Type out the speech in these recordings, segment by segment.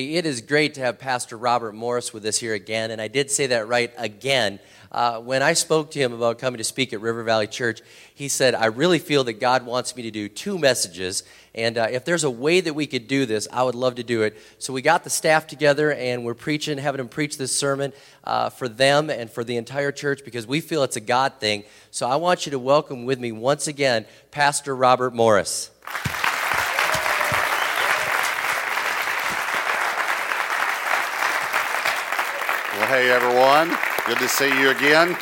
it is great to have Pastor Robert Morris with us here again, and I did say that right again. Uh, when I spoke to him about coming to speak at River Valley Church, he said, I really feel that God wants me to do two messages, and uh, if there's a way that we could do this, I would love to do it. So we got the staff together, and we're preaching, having them preach this sermon uh, for them and for the entire church because we feel it's a God thing. So I want you to welcome with me once again Pastor Robert Morris. Hey everyone. Good to see you again.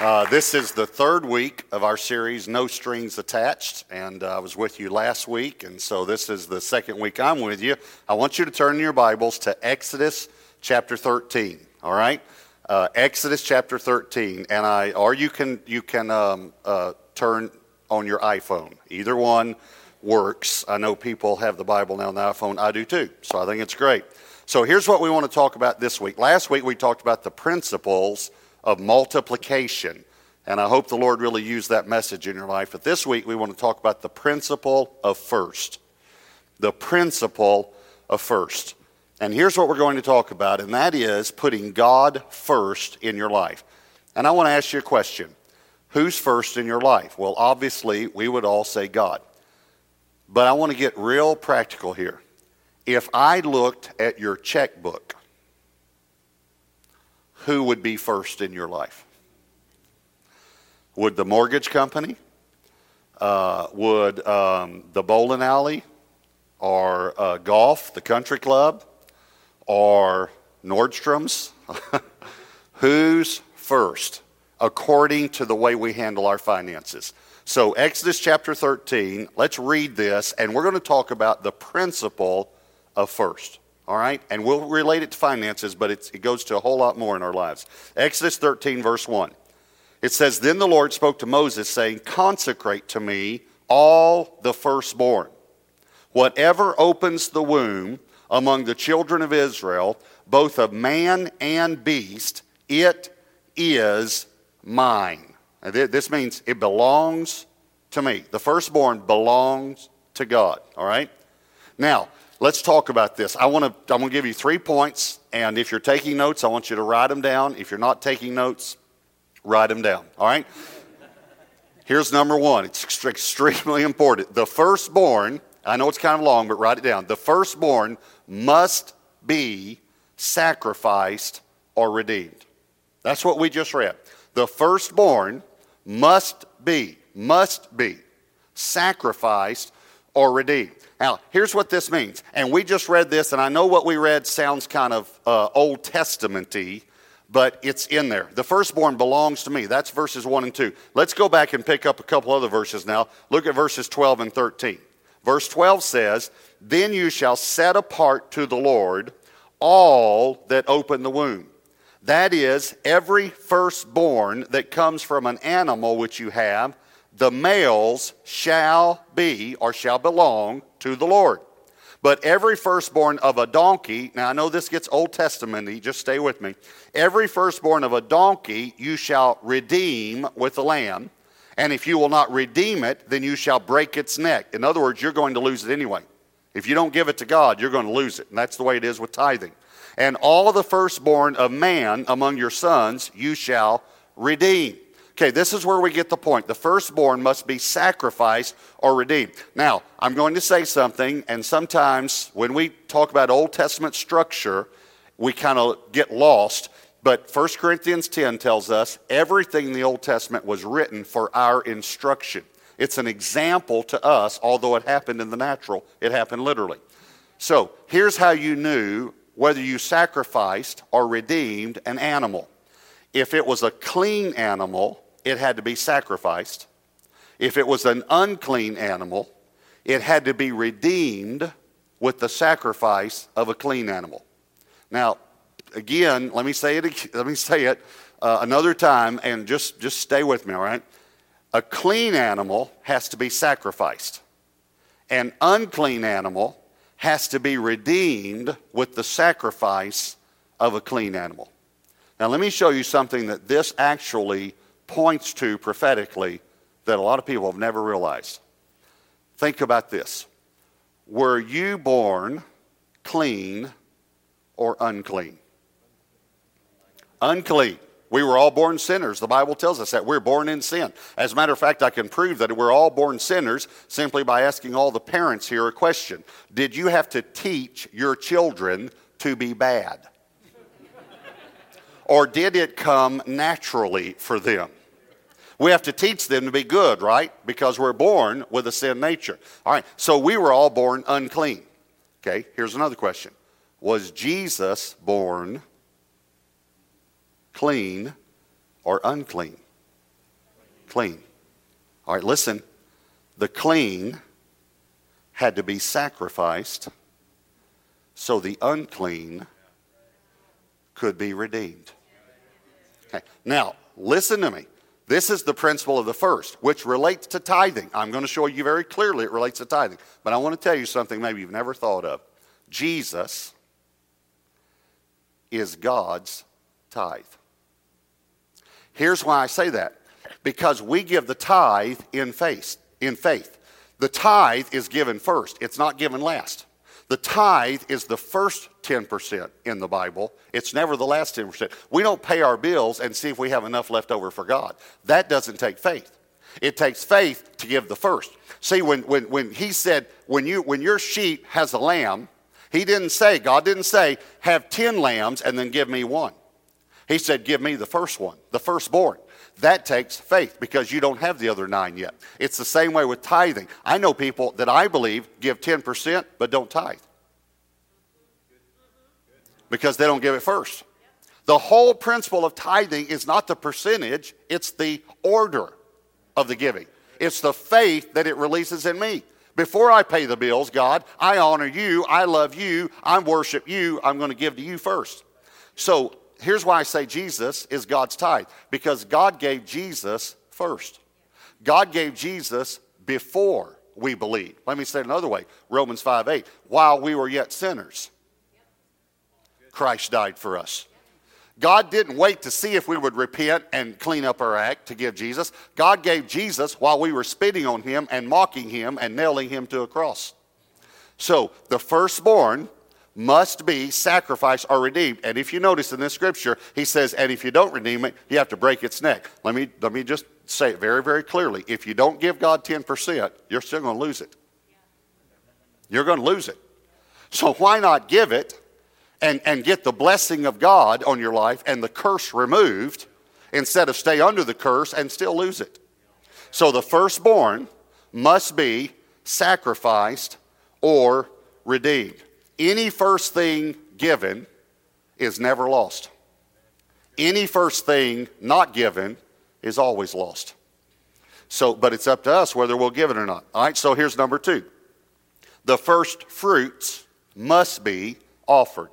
Uh, this is the third week of our series, No Strings Attached, and uh, I was with you last week, and so this is the second week I'm with you. I want you to turn your Bibles to Exodus chapter 13. All right, uh, Exodus chapter 13, and I, or you can you can um, uh, turn on your iPhone. Either one works. I know people have the Bible now on the iPhone. I do too, so I think it's great. So here's what we want to talk about this week. Last week we talked about the principles of multiplication. And I hope the Lord really used that message in your life. But this week we want to talk about the principle of first. The principle of first. And here's what we're going to talk about, and that is putting God first in your life. And I want to ask you a question Who's first in your life? Well, obviously, we would all say God. But I want to get real practical here if I looked at your checkbook, who would be first in your life? Would the mortgage company? Uh, would um, the bowling alley? Or uh, golf, the country club? Or Nordstrom's? Who's first according to the way we handle our finances? So, Exodus chapter 13, let's read this, and we're going to talk about the principle of first. All right? And we'll relate it to finances, but it goes to a whole lot more in our lives. Exodus 13, verse 1. It says, Then the Lord spoke to Moses, saying, Consecrate to me all the firstborn. Whatever opens the womb among the children of Israel, both of man and beast, it is mine. This means it belongs to me. The firstborn belongs to God. All right? Now, let's talk about this. I want to I'm going to give you three points, and if you're taking notes, I want you to write them down. If you're not taking notes, write them down. All right. Here's number one. It's extremely important. The firstborn. I know it's kind of long, but write it down. The firstborn must be sacrificed or redeemed. That's what we just read. The firstborn must be, must be sacrificed or redeemed. Now, here's what this means. And we just read this, and I know what we read sounds kind of uh, Old Testament-y, but it's in there. The firstborn belongs to me. That's verses 1 and 2. Let's go back and pick up a couple other verses now. Look at verses 12 and 13. Verse 12 says, Then you shall set apart to the Lord all that open the womb. That is, every firstborn that comes from an animal which you have the males shall be or shall belong to the Lord. But every firstborn of a donkey, now I know this gets Old Testament just stay with me. Every firstborn of a donkey you shall redeem with a lamb, and if you will not redeem it, then you shall break its neck. In other words, you're going to lose it anyway. If you don't give it to God, you're going to lose it. And that's the way it is with tithing. And all the firstborn of man among your sons you shall redeem. Okay, this is where we get the point. The firstborn must be sacrificed or redeemed. Now, I'm going to say something, and sometimes when we talk about Old Testament structure, we kind of get lost. But 1 Corinthians 10 tells us everything in the Old Testament was written for our instruction. It's an example to us, although it happened in the natural, it happened literally. So here's how you knew whether you sacrificed or redeemed an animal. If it was a clean animal, it had to be sacrificed. If it was an unclean animal, it had to be redeemed with the sacrifice of a clean animal. Now, again, let me say it. Let me say it uh, another time, and just just stay with me. All right. A clean animal has to be sacrificed. An unclean animal has to be redeemed with the sacrifice of a clean animal. Now, let me show you something that this actually points to prophetically that a lot of people have never realized. Think about this. Were you born clean or unclean? Unclean. We were all born sinners. The Bible tells us that we're born in sin. As a matter of fact, I can prove that we're all born sinners simply by asking all the parents here a question Did you have to teach your children to be bad? or did it come naturally for them? We have to teach them to be good, right? Because we're born with a sin nature. All right, so we were all born unclean. Okay, here's another question Was Jesus born clean or unclean? Clean. All right, listen. The clean had to be sacrificed so the unclean could be redeemed. Okay. Now, listen to me. This is the principle of the first, which relates to tithing. I'm going to show you very clearly it relates to tithing. But I want to tell you something maybe you've never thought of. Jesus is God's tithe. Here's why I say that. Because we give the tithe in faith. In faith. The tithe is given first. It's not given last. The tithe is the first 10% in the Bible. It's never the last 10%. We don't pay our bills and see if we have enough left over for God. That doesn't take faith. It takes faith to give the first. See, when, when, when he said, when, you, when your sheep has a lamb, he didn't say, God didn't say, have 10 lambs and then give me one. He said, give me the first one, the firstborn. That takes faith because you don't have the other nine yet. It's the same way with tithing. I know people that I believe give 10% but don't tithe because they don't give it first. The whole principle of tithing is not the percentage, it's the order of the giving. It's the faith that it releases in me. Before I pay the bills, God, I honor you, I love you, I worship you, I'm going to give to you first. So here's why I say Jesus is God's tithe because God gave Jesus first. God gave Jesus before we believe. Let me say it another way Romans 5 8. While we were yet sinners, Christ died for us. God didn't wait to see if we would repent and clean up our act to give Jesus. God gave Jesus while we were spitting on him and mocking him and nailing him to a cross. So the firstborn must be sacrificed or redeemed. And if you notice in this scripture, he says, and if you don't redeem it, you have to break its neck. Let me, let me just say it very, very clearly. If you don't give God 10%, you're still going to lose it. You're going to lose it. So why not give it and, and get the blessing of God on your life and the curse removed instead of stay under the curse and still lose it? So the firstborn must be sacrificed or redeemed any first thing given is never lost. Any first thing not given is always lost. So, but it's up to us whether we'll give it or not. All right, so here's number two. The first fruits must be offered.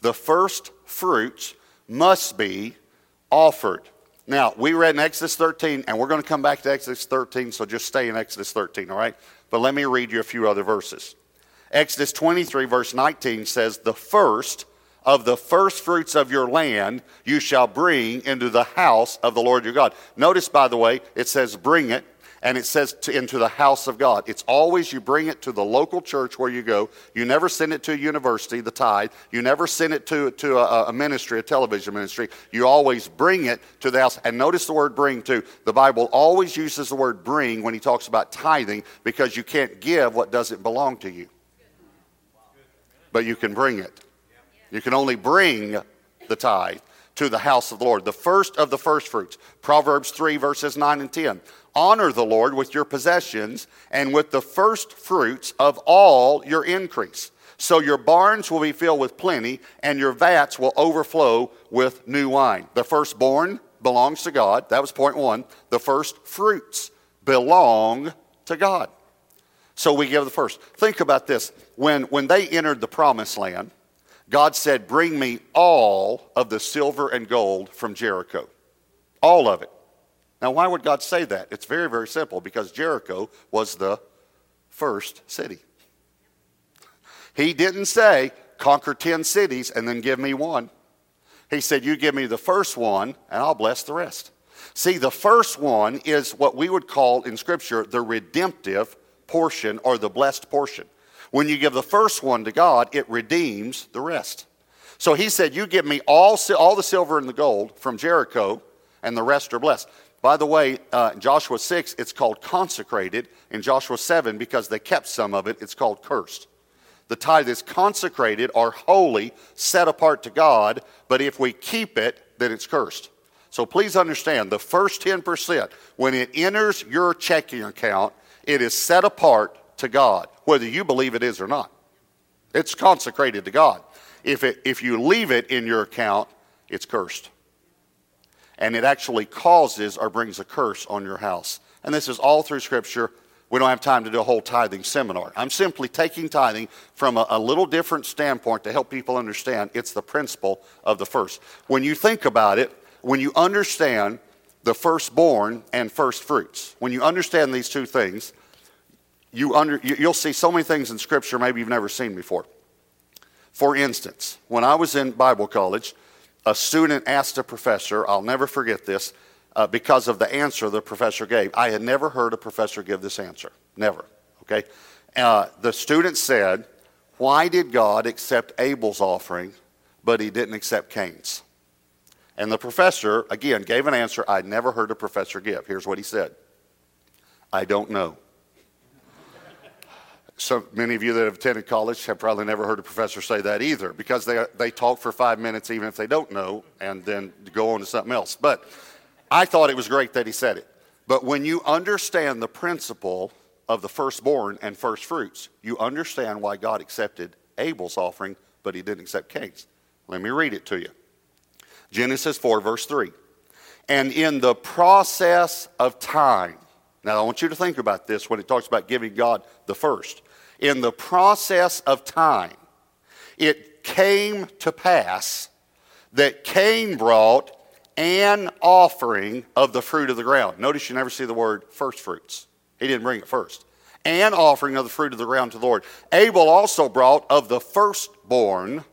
The first fruits must be offered. Now, we read in Exodus 13, and we're going to come back to Exodus 13, so just stay in Exodus 13, all right? But let me read you a few other verses. Exodus 23, verse 19 says, The first of the first fruits of your land you shall bring into the house of the Lord your God. Notice, by the way, it says bring it, and it says to, into the house of God. It's always you bring it to the local church where you go. You never send it to a university, the tithe. You never send it to, to a, a ministry, a television ministry. You always bring it to the house. And notice the word bring too. The Bible always uses the word bring when he talks about tithing because you can't give what doesn't belong to you but you can bring it. You can only bring the tithe to the house of the Lord, the first of the first fruits. Proverbs 3, verses 9 and 10. Honor the Lord with your possessions and with the first fruits of all your increase. So your barns will be filled with plenty, and your vats will overflow with new wine. The firstborn belongs to God. That was point one. The first fruits belong to God. So we give the first. Think about this. When, when they entered the promised land, God said, Bring me all of the silver and gold from Jericho. All of it. Now, why would God say that? It's very, very simple because Jericho was the first city. He didn't say, Conquer 10 cities and then give me one. He said, You give me the first one and I'll bless the rest. See, the first one is what we would call in Scripture the redemptive portion or the blessed portion. When you give the first one to God, it redeems the rest. So he said, You give me all, all the silver and the gold from Jericho, and the rest are blessed. By the way, uh, Joshua 6, it's called consecrated. In Joshua 7, because they kept some of it, it's called cursed. The tithe is consecrated or holy, set apart to God, but if we keep it, then it's cursed. So please understand the first 10%, when it enters your checking account, it is set apart to God, whether you believe it is or not. It's consecrated to God. If, it, if you leave it in your account, it's cursed. And it actually causes or brings a curse on your house. And this is all through Scripture. We don't have time to do a whole tithing seminar. I'm simply taking tithing from a, a, little different standpoint to help people understand it's the principle of the first. When you think about it, when you understand the firstborn and first fruits, when you understand these two things, you under, you'll see so many things in Scripture maybe you've never seen before. For instance, when I was in Bible college, a student asked a professor, I'll never forget this, uh, because of the answer the professor gave. I had never heard a professor give this answer. Never. Okay? Uh, the student said, Why did God accept Abel's offering, but he didn't accept Cain's? And the professor, again, gave an answer I'd never heard a professor give. Here's what he said I don't know. So many of you that have attended college have probably never heard a professor say that either because they, they talk for five minutes even if they don't know and then go on to something else. But I thought it was great that he said it. But when you understand the principle of the firstborn and first fruits, you understand why God accepted Abel's offering, but he didn't accept Cain's. Let me read it to you Genesis 4, verse 3. And in the process of time, now I want you to think about this when it talks about giving God the first in the process of time, it came to pass that Cain brought an offering of the fruit of the ground. Notice you never see the word first fruits. He didn't bring it first. An offering of the fruit of the ground to the Lord. Abel also brought of the firstborn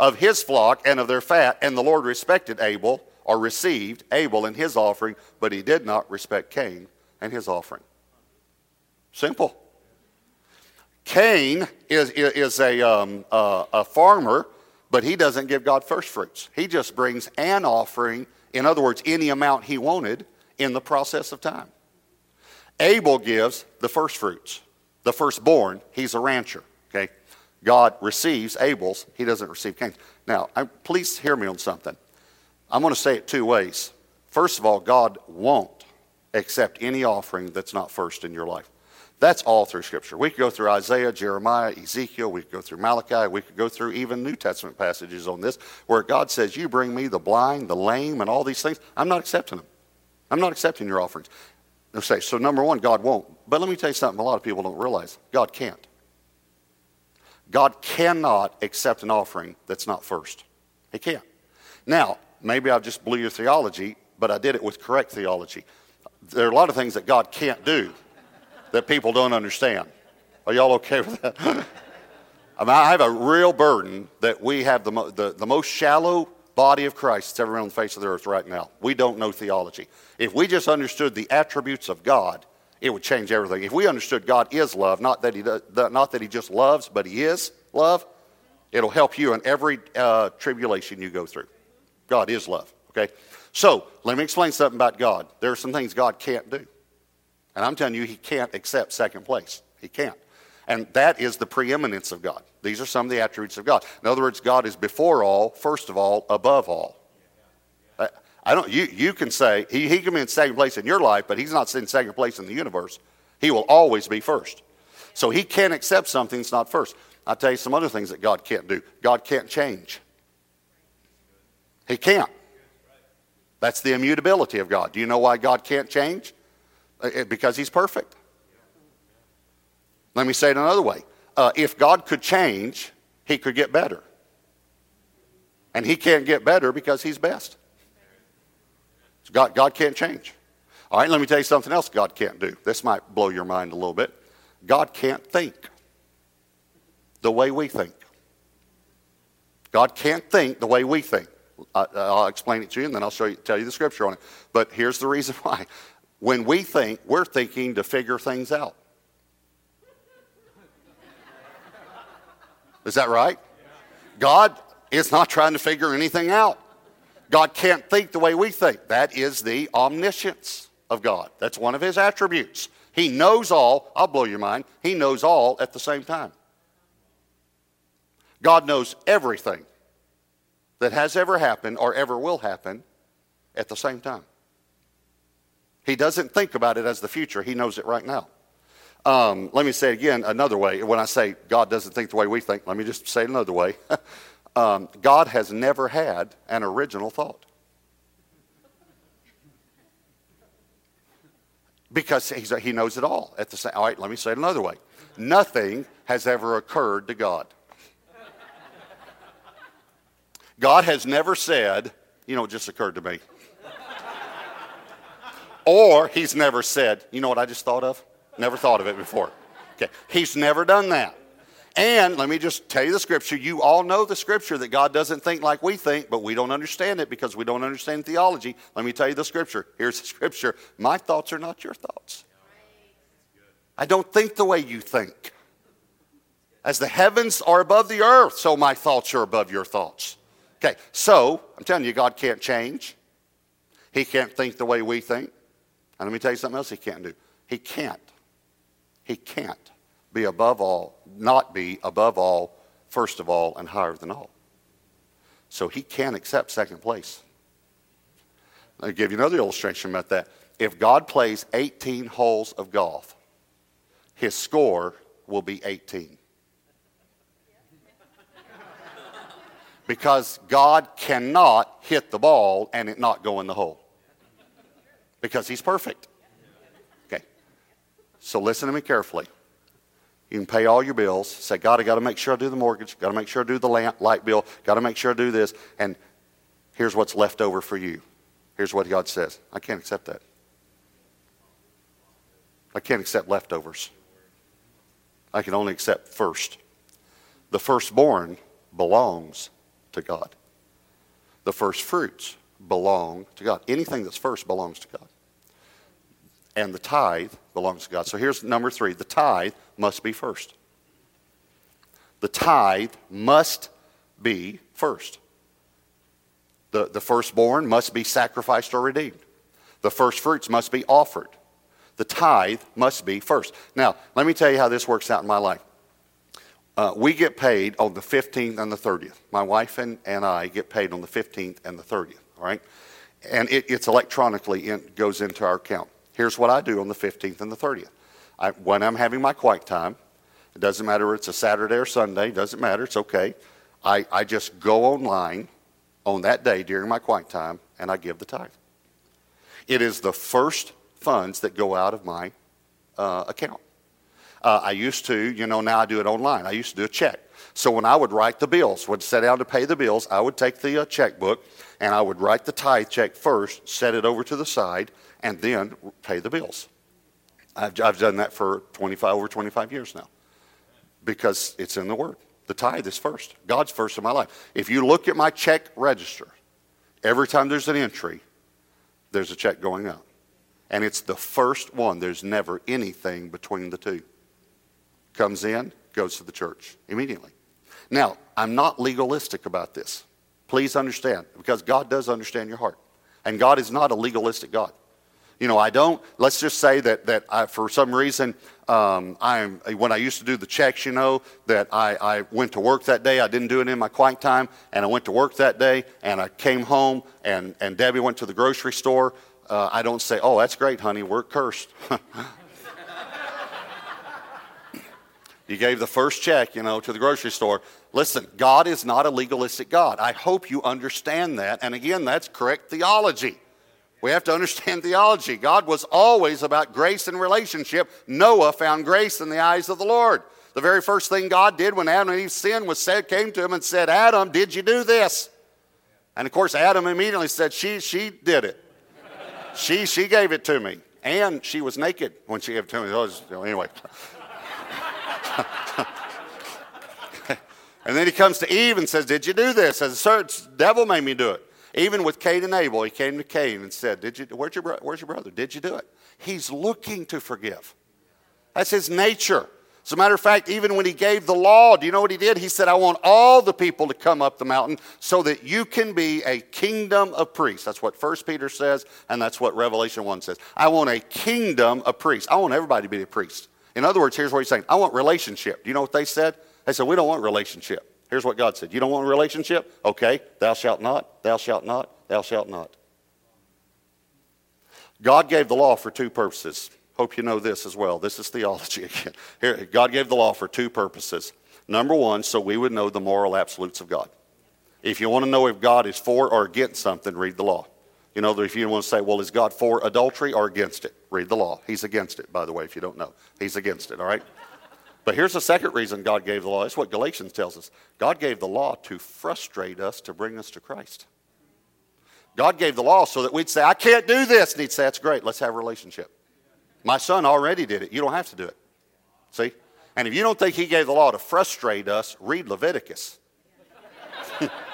of his flock and of their fat, and the Lord respected Abel, or received Abel and his offering, but he did not respect Cain and his offering. Simple. Cain is, is a, um, uh, a farmer, but he doesn't give God first fruits. He just brings an offering, in other words, any amount he wanted in the process of time. Abel gives the first fruits, the firstborn. He's a rancher, okay? God receives Abel's, he doesn't receive Cain's. Now, I, please hear me on something. I'm going to say it two ways. First of all, God won't accept any offering that's not first in your life. That's all through Scripture. We could go through Isaiah, Jeremiah, Ezekiel, we could go through Malachi, we could go through even New Testament passages on this where God says, You bring me the blind, the lame, and all these things. I'm not accepting them. I'm not accepting your offerings. They'll say, So, number one, God won't. But let me tell you something a lot of people don't realize God can't. God cannot accept an offering that's not first. He can't. Now, maybe I've just blew your theology, but I did it with correct theology. There are a lot of things that God can't do that people don't understand. Are y'all okay with that? I, mean, I have a real burden that we have the, mo- the, the most shallow body of Christ that's ever on the face of the earth right now. We don't know theology. If we just understood the attributes of God, it would change everything. If we understood God is love, not that He, does, not that he just loves, but He is love, it'll help you in every uh, tribulation you go through. God is love, okay? So, let me explain something about God. There are some things God can't do. And I'm telling you, he can't accept second place. He can't. And that is the preeminence of God. These are some of the attributes of God. In other words, God is before all, first of all, above all. Uh, I don't, you, you can say, he, he can be in second place in your life, but he's not in second place in the universe. He will always be first. So he can't accept something that's not first. I'll tell you some other things that God can't do. God can't change. He can't. That's the immutability of God. Do you know why God can't change? Uh, because he's perfect. Let me say it another way. Uh, if God could change, he could get better. And he can't get better because he's best. So God, God can't change. All right, let me tell you something else God can't do. This might blow your mind a little bit. God can't think the way we think. God can't think the way we think. I, will explain it to you and then I'll show you, tell you the scripture on it. But here's the reason why. When we think, we're thinking to figure things out. Is that right? God, is not trying to figure anything out. God can't think the way we think. That is the omniscience of God. That's one of his attributes. He knows all. I'll blow your mind. He knows all at the same time. God knows everything that has ever happened or ever will happen at the same time. He doesn't think about it as the future, he knows it right now. Um, let me say it again another way. When I say God doesn't think the way we think, let me just say it another way. um, God has never had an original thought. Because he knows it all at the same. All right, let me say it another way. Nothing has ever occurred to God. God has never said, you know, it just occurred to me. Or he's never said, you know what I just thought of? Never thought of it before. Okay. He's never done that. And let me just tell you the scripture. You all know the scripture that God doesn't think like we think, but we don't understand it because we don't understand theology. Let me tell you the scripture. Here's the scripture My thoughts are not your thoughts. I don't think the way you think. As the heavens are above the earth, so my thoughts are above your thoughts. Okay, so I'm telling you, God can't change. He can't think the way we think. And let me tell you something else He can't do. He can't he can't be above all, not be above all, first of all, and higher than all. So he can't accept second place. I'll give you another illustration about that. If God plays 18 holes of golf, his score will be 18. because God cannot hit the ball and it not go in the hole. Because he's perfect. Okay. So listen to me carefully. You can pay all your bills. Say, God, I got to make sure I do the mortgage. Got to make sure I do the light bill. Got to make sure I do this. And here's what's left over for you. Here's what God says. I can't accept that. I can't accept leftovers. I can only accept first. The firstborn belongs to God. The first fruits belong to God. Anything that's first belongs to God and the tithe belongs to God. So here's number three the tithe must be first. The tithe must be first. The, the firstborn must be sacrificed or redeemed. The first fruits must be offered. The tithe must be first. Now, let me tell you how this works out in my life. Uh, we get paid on the 15th and the 30th. My wife and, and I get paid on the 15th and the 30th, all right? And it, it's electronically in, goes into our account. Here's what I do on the 15th and the 30th. I, when I'm having my quiet time, it doesn't matter if it's a Saturday or Sunday, doesn't matter, it's okay. I, I just go online on that day during my quiet time and I give the tithe. It is the first funds that go out of my uh, account. Uh, I used to, you know, now I do it online. I used to do a check. So when I would write the bills, would set out to pay the bills, I would take the uh, checkbook and I would write the tithe check first, set it over to the side, and then pay the bills. I've, I've done that for 25, over 25 years now because it's in the Word. The tithe is first. God's first in my life. If you look at my check register, every time there's an entry, there's a check going out. And it's the first one. There's never anything between the two. Comes in, goes to the church immediately. Now, I'm not legalistic about this. Please understand, because God does understand your heart. And God is not a legalistic God. You know, I don't, let's just say that, that I, for some reason, um, I'm, when I used to do the checks, you know, that I, I went to work that day. I didn't do it in my quiet time. And I went to work that day and I came home and, and Debbie went to the grocery store. Uh, I don't say, oh, that's great, honey. We're cursed. you gave the first check, you know, to the grocery store. Listen, God is not a legalistic God. I hope you understand that. And again, that's correct theology. We have to understand theology. God was always about grace and relationship. Noah found grace in the eyes of the Lord. The very first thing God did when Adam and Eve sinned was said, came to him and said, Adam, did you do this? And of course, Adam immediately said, She, she did it. she, she gave it to me. And she was naked when she gave it to me. Anyway. And then he comes to Eve and says, Did you do this? As the devil made me do it. Even with Cain and Abel, he came to Cain and said, Did you, where's, your, where's your brother? Did you do it? He's looking to forgive. That's his nature. As a matter of fact, even when he gave the law, do you know what he did? He said, I want all the people to come up the mountain so that you can be a kingdom of priests. That's what 1 Peter says, and that's what Revelation 1 says. I want a kingdom of priests. I want everybody to be a priest. In other words, here's what he's saying I want relationship. Do you know what they said? They said, We don't want relationship. Here's what God said You don't want a relationship? Okay, thou shalt not, thou shalt not, thou shalt not. God gave the law for two purposes. Hope you know this as well. This is theology again. Here, God gave the law for two purposes. Number one, so we would know the moral absolutes of God. If you want to know if God is for or against something, read the law. You know, if you want to say, well, is God for adultery or against it? Read the law. He's against it, by the way, if you don't know. He's against it, all right? But here's the second reason God gave the law. It's what Galatians tells us. God gave the law to frustrate us to bring us to Christ. God gave the law so that we'd say, I can't do this. And he'd say, That's great. Let's have a relationship. My son already did it. You don't have to do it. See? And if you don't think he gave the law to frustrate us, read Leviticus.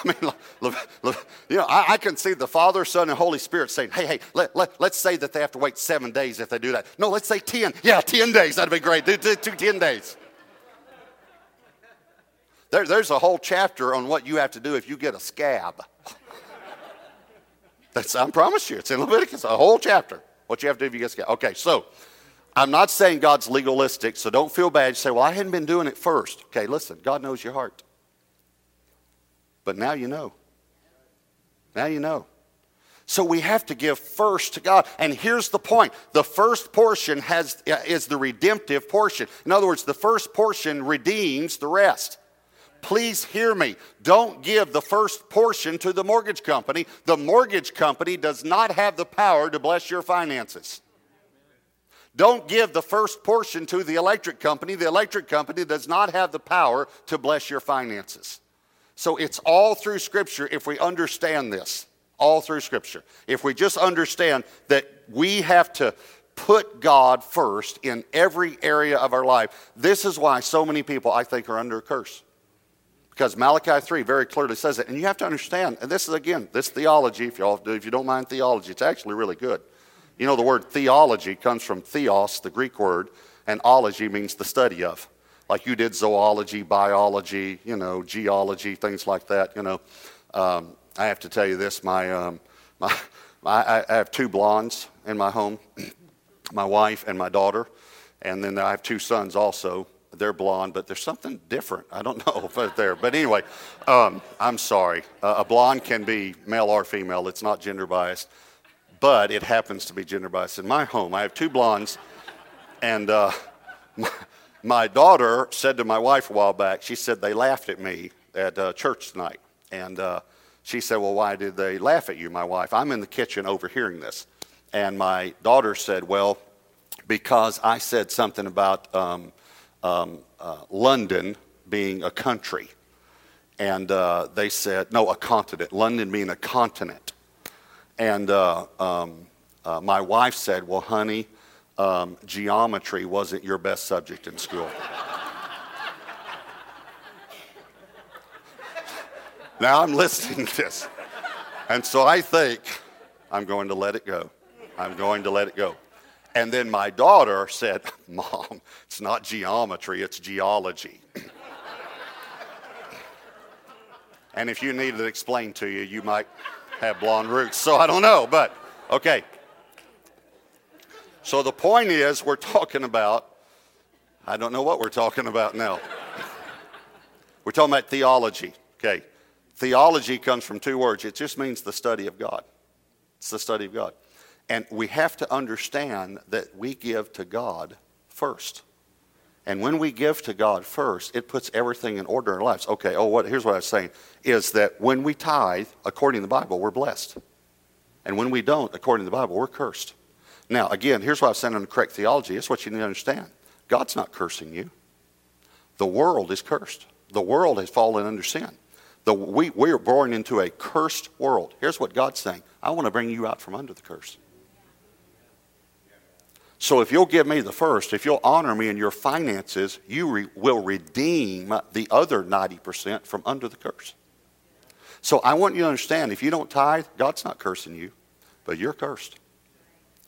I mean, you know, I, I, can see the Father, Son, and Holy Spirit saying, hey, hey, let, let, let's say that they have to wait seven days if they do that. No, let's say 10. Yeah, 10 days. That'd be great. Do, do, do 10 days. There, there's a whole chapter on what you have to do if you get a scab. That's, I promise you, it's in Leviticus, a whole chapter. What you have to do if you get scared. Okay, so I'm not saying God's legalistic, so don't feel bad. You say, well, I hadn't been doing it first. Okay, listen, God knows your heart. But now you know. Now you know. So we have to give first to God. And here's the point the first portion has, uh, is the redemptive portion. In other words, the first portion redeems the rest. Please hear me. Don't give the first portion to the mortgage company. The mortgage company does not have the power to bless your finances. Don't give the first portion to the electric company. The electric company does not have the power to bless your finances. So it's all through Scripture if we understand this. All through Scripture. If we just understand that we have to put God first in every area of our life, this is why so many people, I think, are under a curse. Because Malachi 3 very clearly says it. And you have to understand, and this is again, this theology, if, y'all, if you don't mind theology, it's actually really good. You know, the word theology comes from theos, the Greek word, and ology means the study of. Like you did zoology, biology, you know, geology, things like that, you know. Um, I have to tell you this my, um, my, my, I have two blondes in my home, my wife and my daughter. And then I have two sons also they're blonde, but there's something different. I don't know if there. But anyway, um, I'm sorry. Uh, a blonde can be male or female. It's not gender biased, but it happens to be gender biased. In my home, I have two blondes, and uh, my, my, daughter said to my wife a while back. She said they laughed at me at uh, church tonight, and uh, she said, "Well, why did they laugh at you?" My wife. I'm in the kitchen overhearing this, and my daughter said, "Well." Because I said something about um, um, uh, London being a country. And uh, they said, no, a continent, London being a continent. And uh, um, uh, my wife said, well, honey, um, geometry wasn't your best subject in school. now I'm listening to this. And so I think I'm going to let it go. I'm going to let it go. And then my daughter said, Mom, it's not geometry, it's geology. and if you needed it explained to you, you might have blonde roots. So I don't know, but okay. So the point is, we're talking about, I don't know what we're talking about now. we're talking about theology. Okay. Theology comes from two words it just means the study of God. It's the study of God. And we have to understand that we give to God first. And when we give to God first, it puts everything in order in our lives. Okay, oh, what, here's what I was saying is that when we tithe, according to the Bible, we're blessed. And when we don't, according to the Bible, we're cursed. Now, again, here's why I was saying on the correct theology. It's what you need to understand God's not cursing you, the world is cursed. The world has fallen under sin. The, we, we are born into a cursed world. Here's what God's saying I want to bring you out from under the curse. So if you'll give me the first, if you'll honor me in your finances, you re- will redeem the other 90% from under the curse. So I want you to understand if you don't tithe, God's not cursing you, but you're cursed.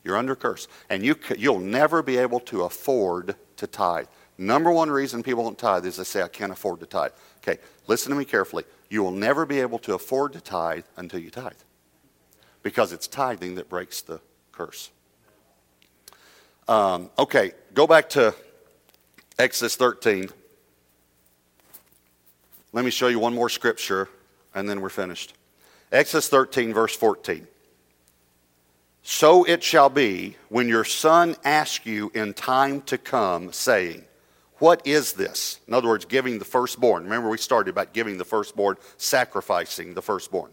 You're under curse. And you, you'll never be able to afford to tithe. Number one reason people don't tithe is they say, I can't afford to tithe. Okay, listen to me carefully. You will never be able to afford to tithe until you tithe because it's tithing that breaks the curse. Um, okay, go back to Exodus 13. Let me show you one more scripture and then we're finished. Exodus 13, verse 14. So it shall be when your son asks you in time to come, saying, What is this? In other words, giving the firstborn. Remember, we started about giving the firstborn, sacrificing the firstborn.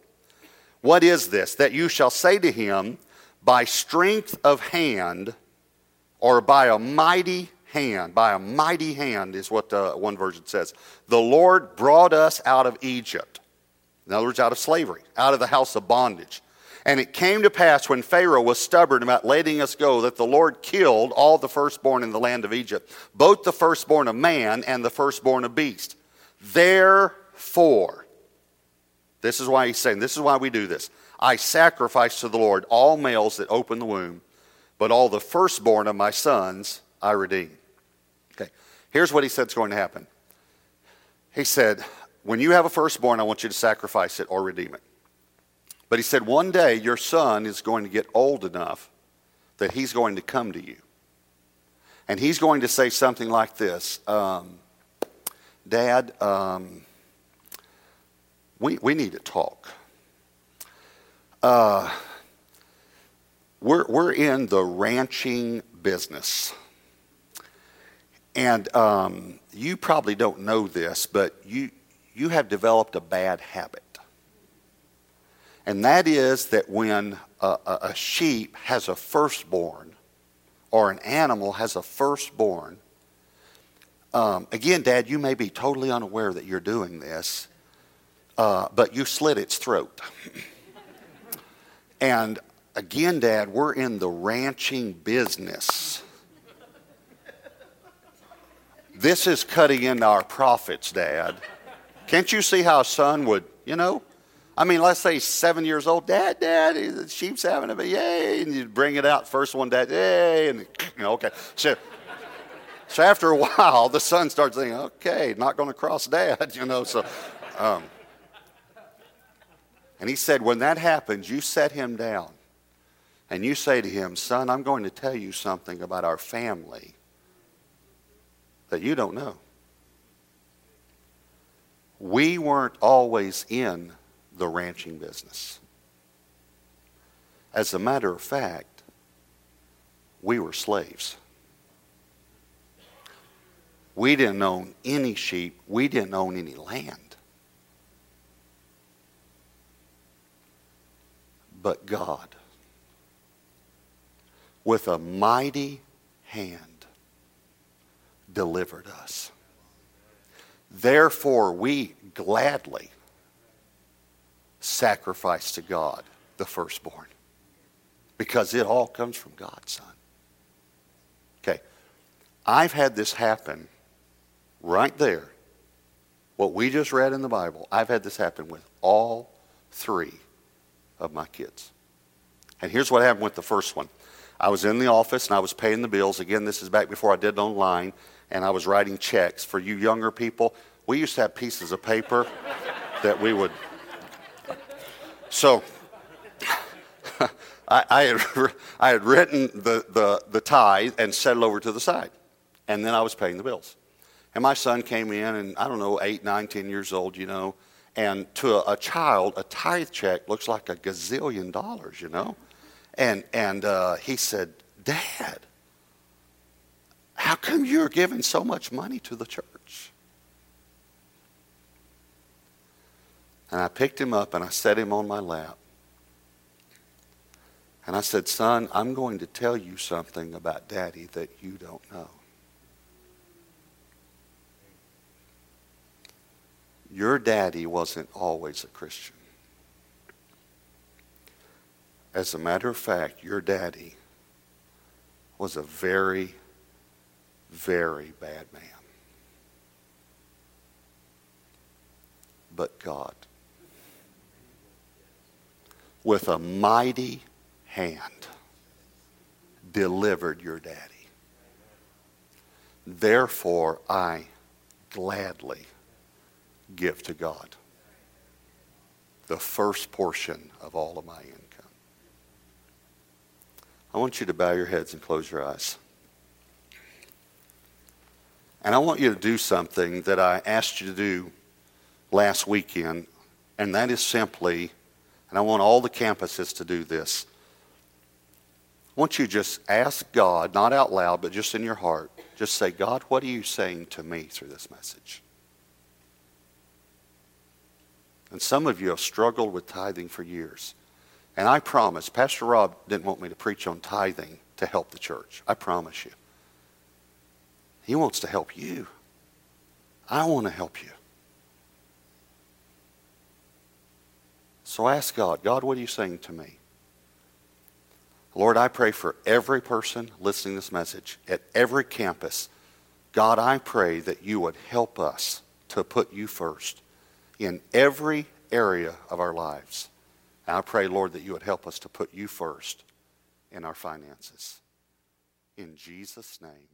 What is this? That you shall say to him, By strength of hand, or by a mighty hand, by a mighty hand is what uh, one version says. The Lord brought us out of Egypt. In other words, out of slavery, out of the house of bondage. And it came to pass when Pharaoh was stubborn about letting us go that the Lord killed all the firstborn in the land of Egypt, both the firstborn of man and the firstborn of beast. Therefore, this is why he's saying, this is why we do this. I sacrifice to the Lord all males that open the womb, but all the firstborn of my sons I redeem. Okay, here's what he said is going to happen. He said, When you have a firstborn, I want you to sacrifice it or redeem it. But he said, one day your son is going to get old enough that he's going to come to you. And he's going to say something like this um, Dad, um, we, we need to talk. Uh, we're, we're in the ranching business. And um, you probably don't know this, but you, you have developed a bad habit and that is that when a, a, sheep has a firstborn, or an animal has a firstborn, um, again, Dad, you may be totally unaware that you're doing this, uh, but you slit its throat. and again, Dad, we're in the ranching business. This is cutting into our profits, Dad. Can't you see how a son would, you know? I mean, let's say seven years old, Dad, Dad, the sheep's having a baby, yay, and you bring it out, first one, Dad, yay, and you know, okay. So, so after a while, the son starts thinking, okay, not going to cross Dad, you know. So, um, and he said, when that happens, you set him down, and you say to him, son, I'm going to tell you something about our family that you don't know. We weren't always in the ranching business. As a matter of fact, we were slaves. We didn't own any sheep, we didn't own any land. But God, with a mighty hand, delivered us. Therefore, we gladly sacrifice to God the firstborn. Because it all comes from God, son. Okay. I've had this happen right there. What we just read in the Bible, I've had this happen with all three of my kids. And here's what happened with the first one. I was in the office and I was paying the bills. Again, this is back before I did it online, and I was writing checks. For you younger people, we used to have pieces of paper that we would so I, I, had, I had written the, the, the tithe and set it over to the side. And then I was paying the bills. And my son came in, and I don't know, eight, nine, ten years old, you know. And to a, a child, a tithe check looks like a gazillion dollars, you know. And, and uh, he said, Dad, how come you're giving so much money to the church? And I picked him up and I set him on my lap. And I said, Son, I'm going to tell you something about Daddy that you don't know. Your daddy wasn't always a Christian. As a matter of fact, your daddy was a very, very bad man. But God with a mighty hand delivered your daddy. Therefore, I gladly give to God the first portion of all of my income. I want you to bow your heads and close your eyes. And I want you to do something that I asked you to do last weekend, and that is simply, and I want all the campuses to do this. I want you just ask God, not out loud, but just in your heart, just say, God, what are you saying to me through this message? And some of you have struggled with tithing for years. And I promise, Pastor Rob didn't want me to preach on tithing to help the church. I promise you. He wants to help you. I want to help you. So ask God, God, what are you saying to me? Lord, I pray for every person listening to this message at every campus. God, I pray that you would help us to put you first in every area of our lives. And I pray, Lord, that you would help us to put you first in our finances. In Jesus' name.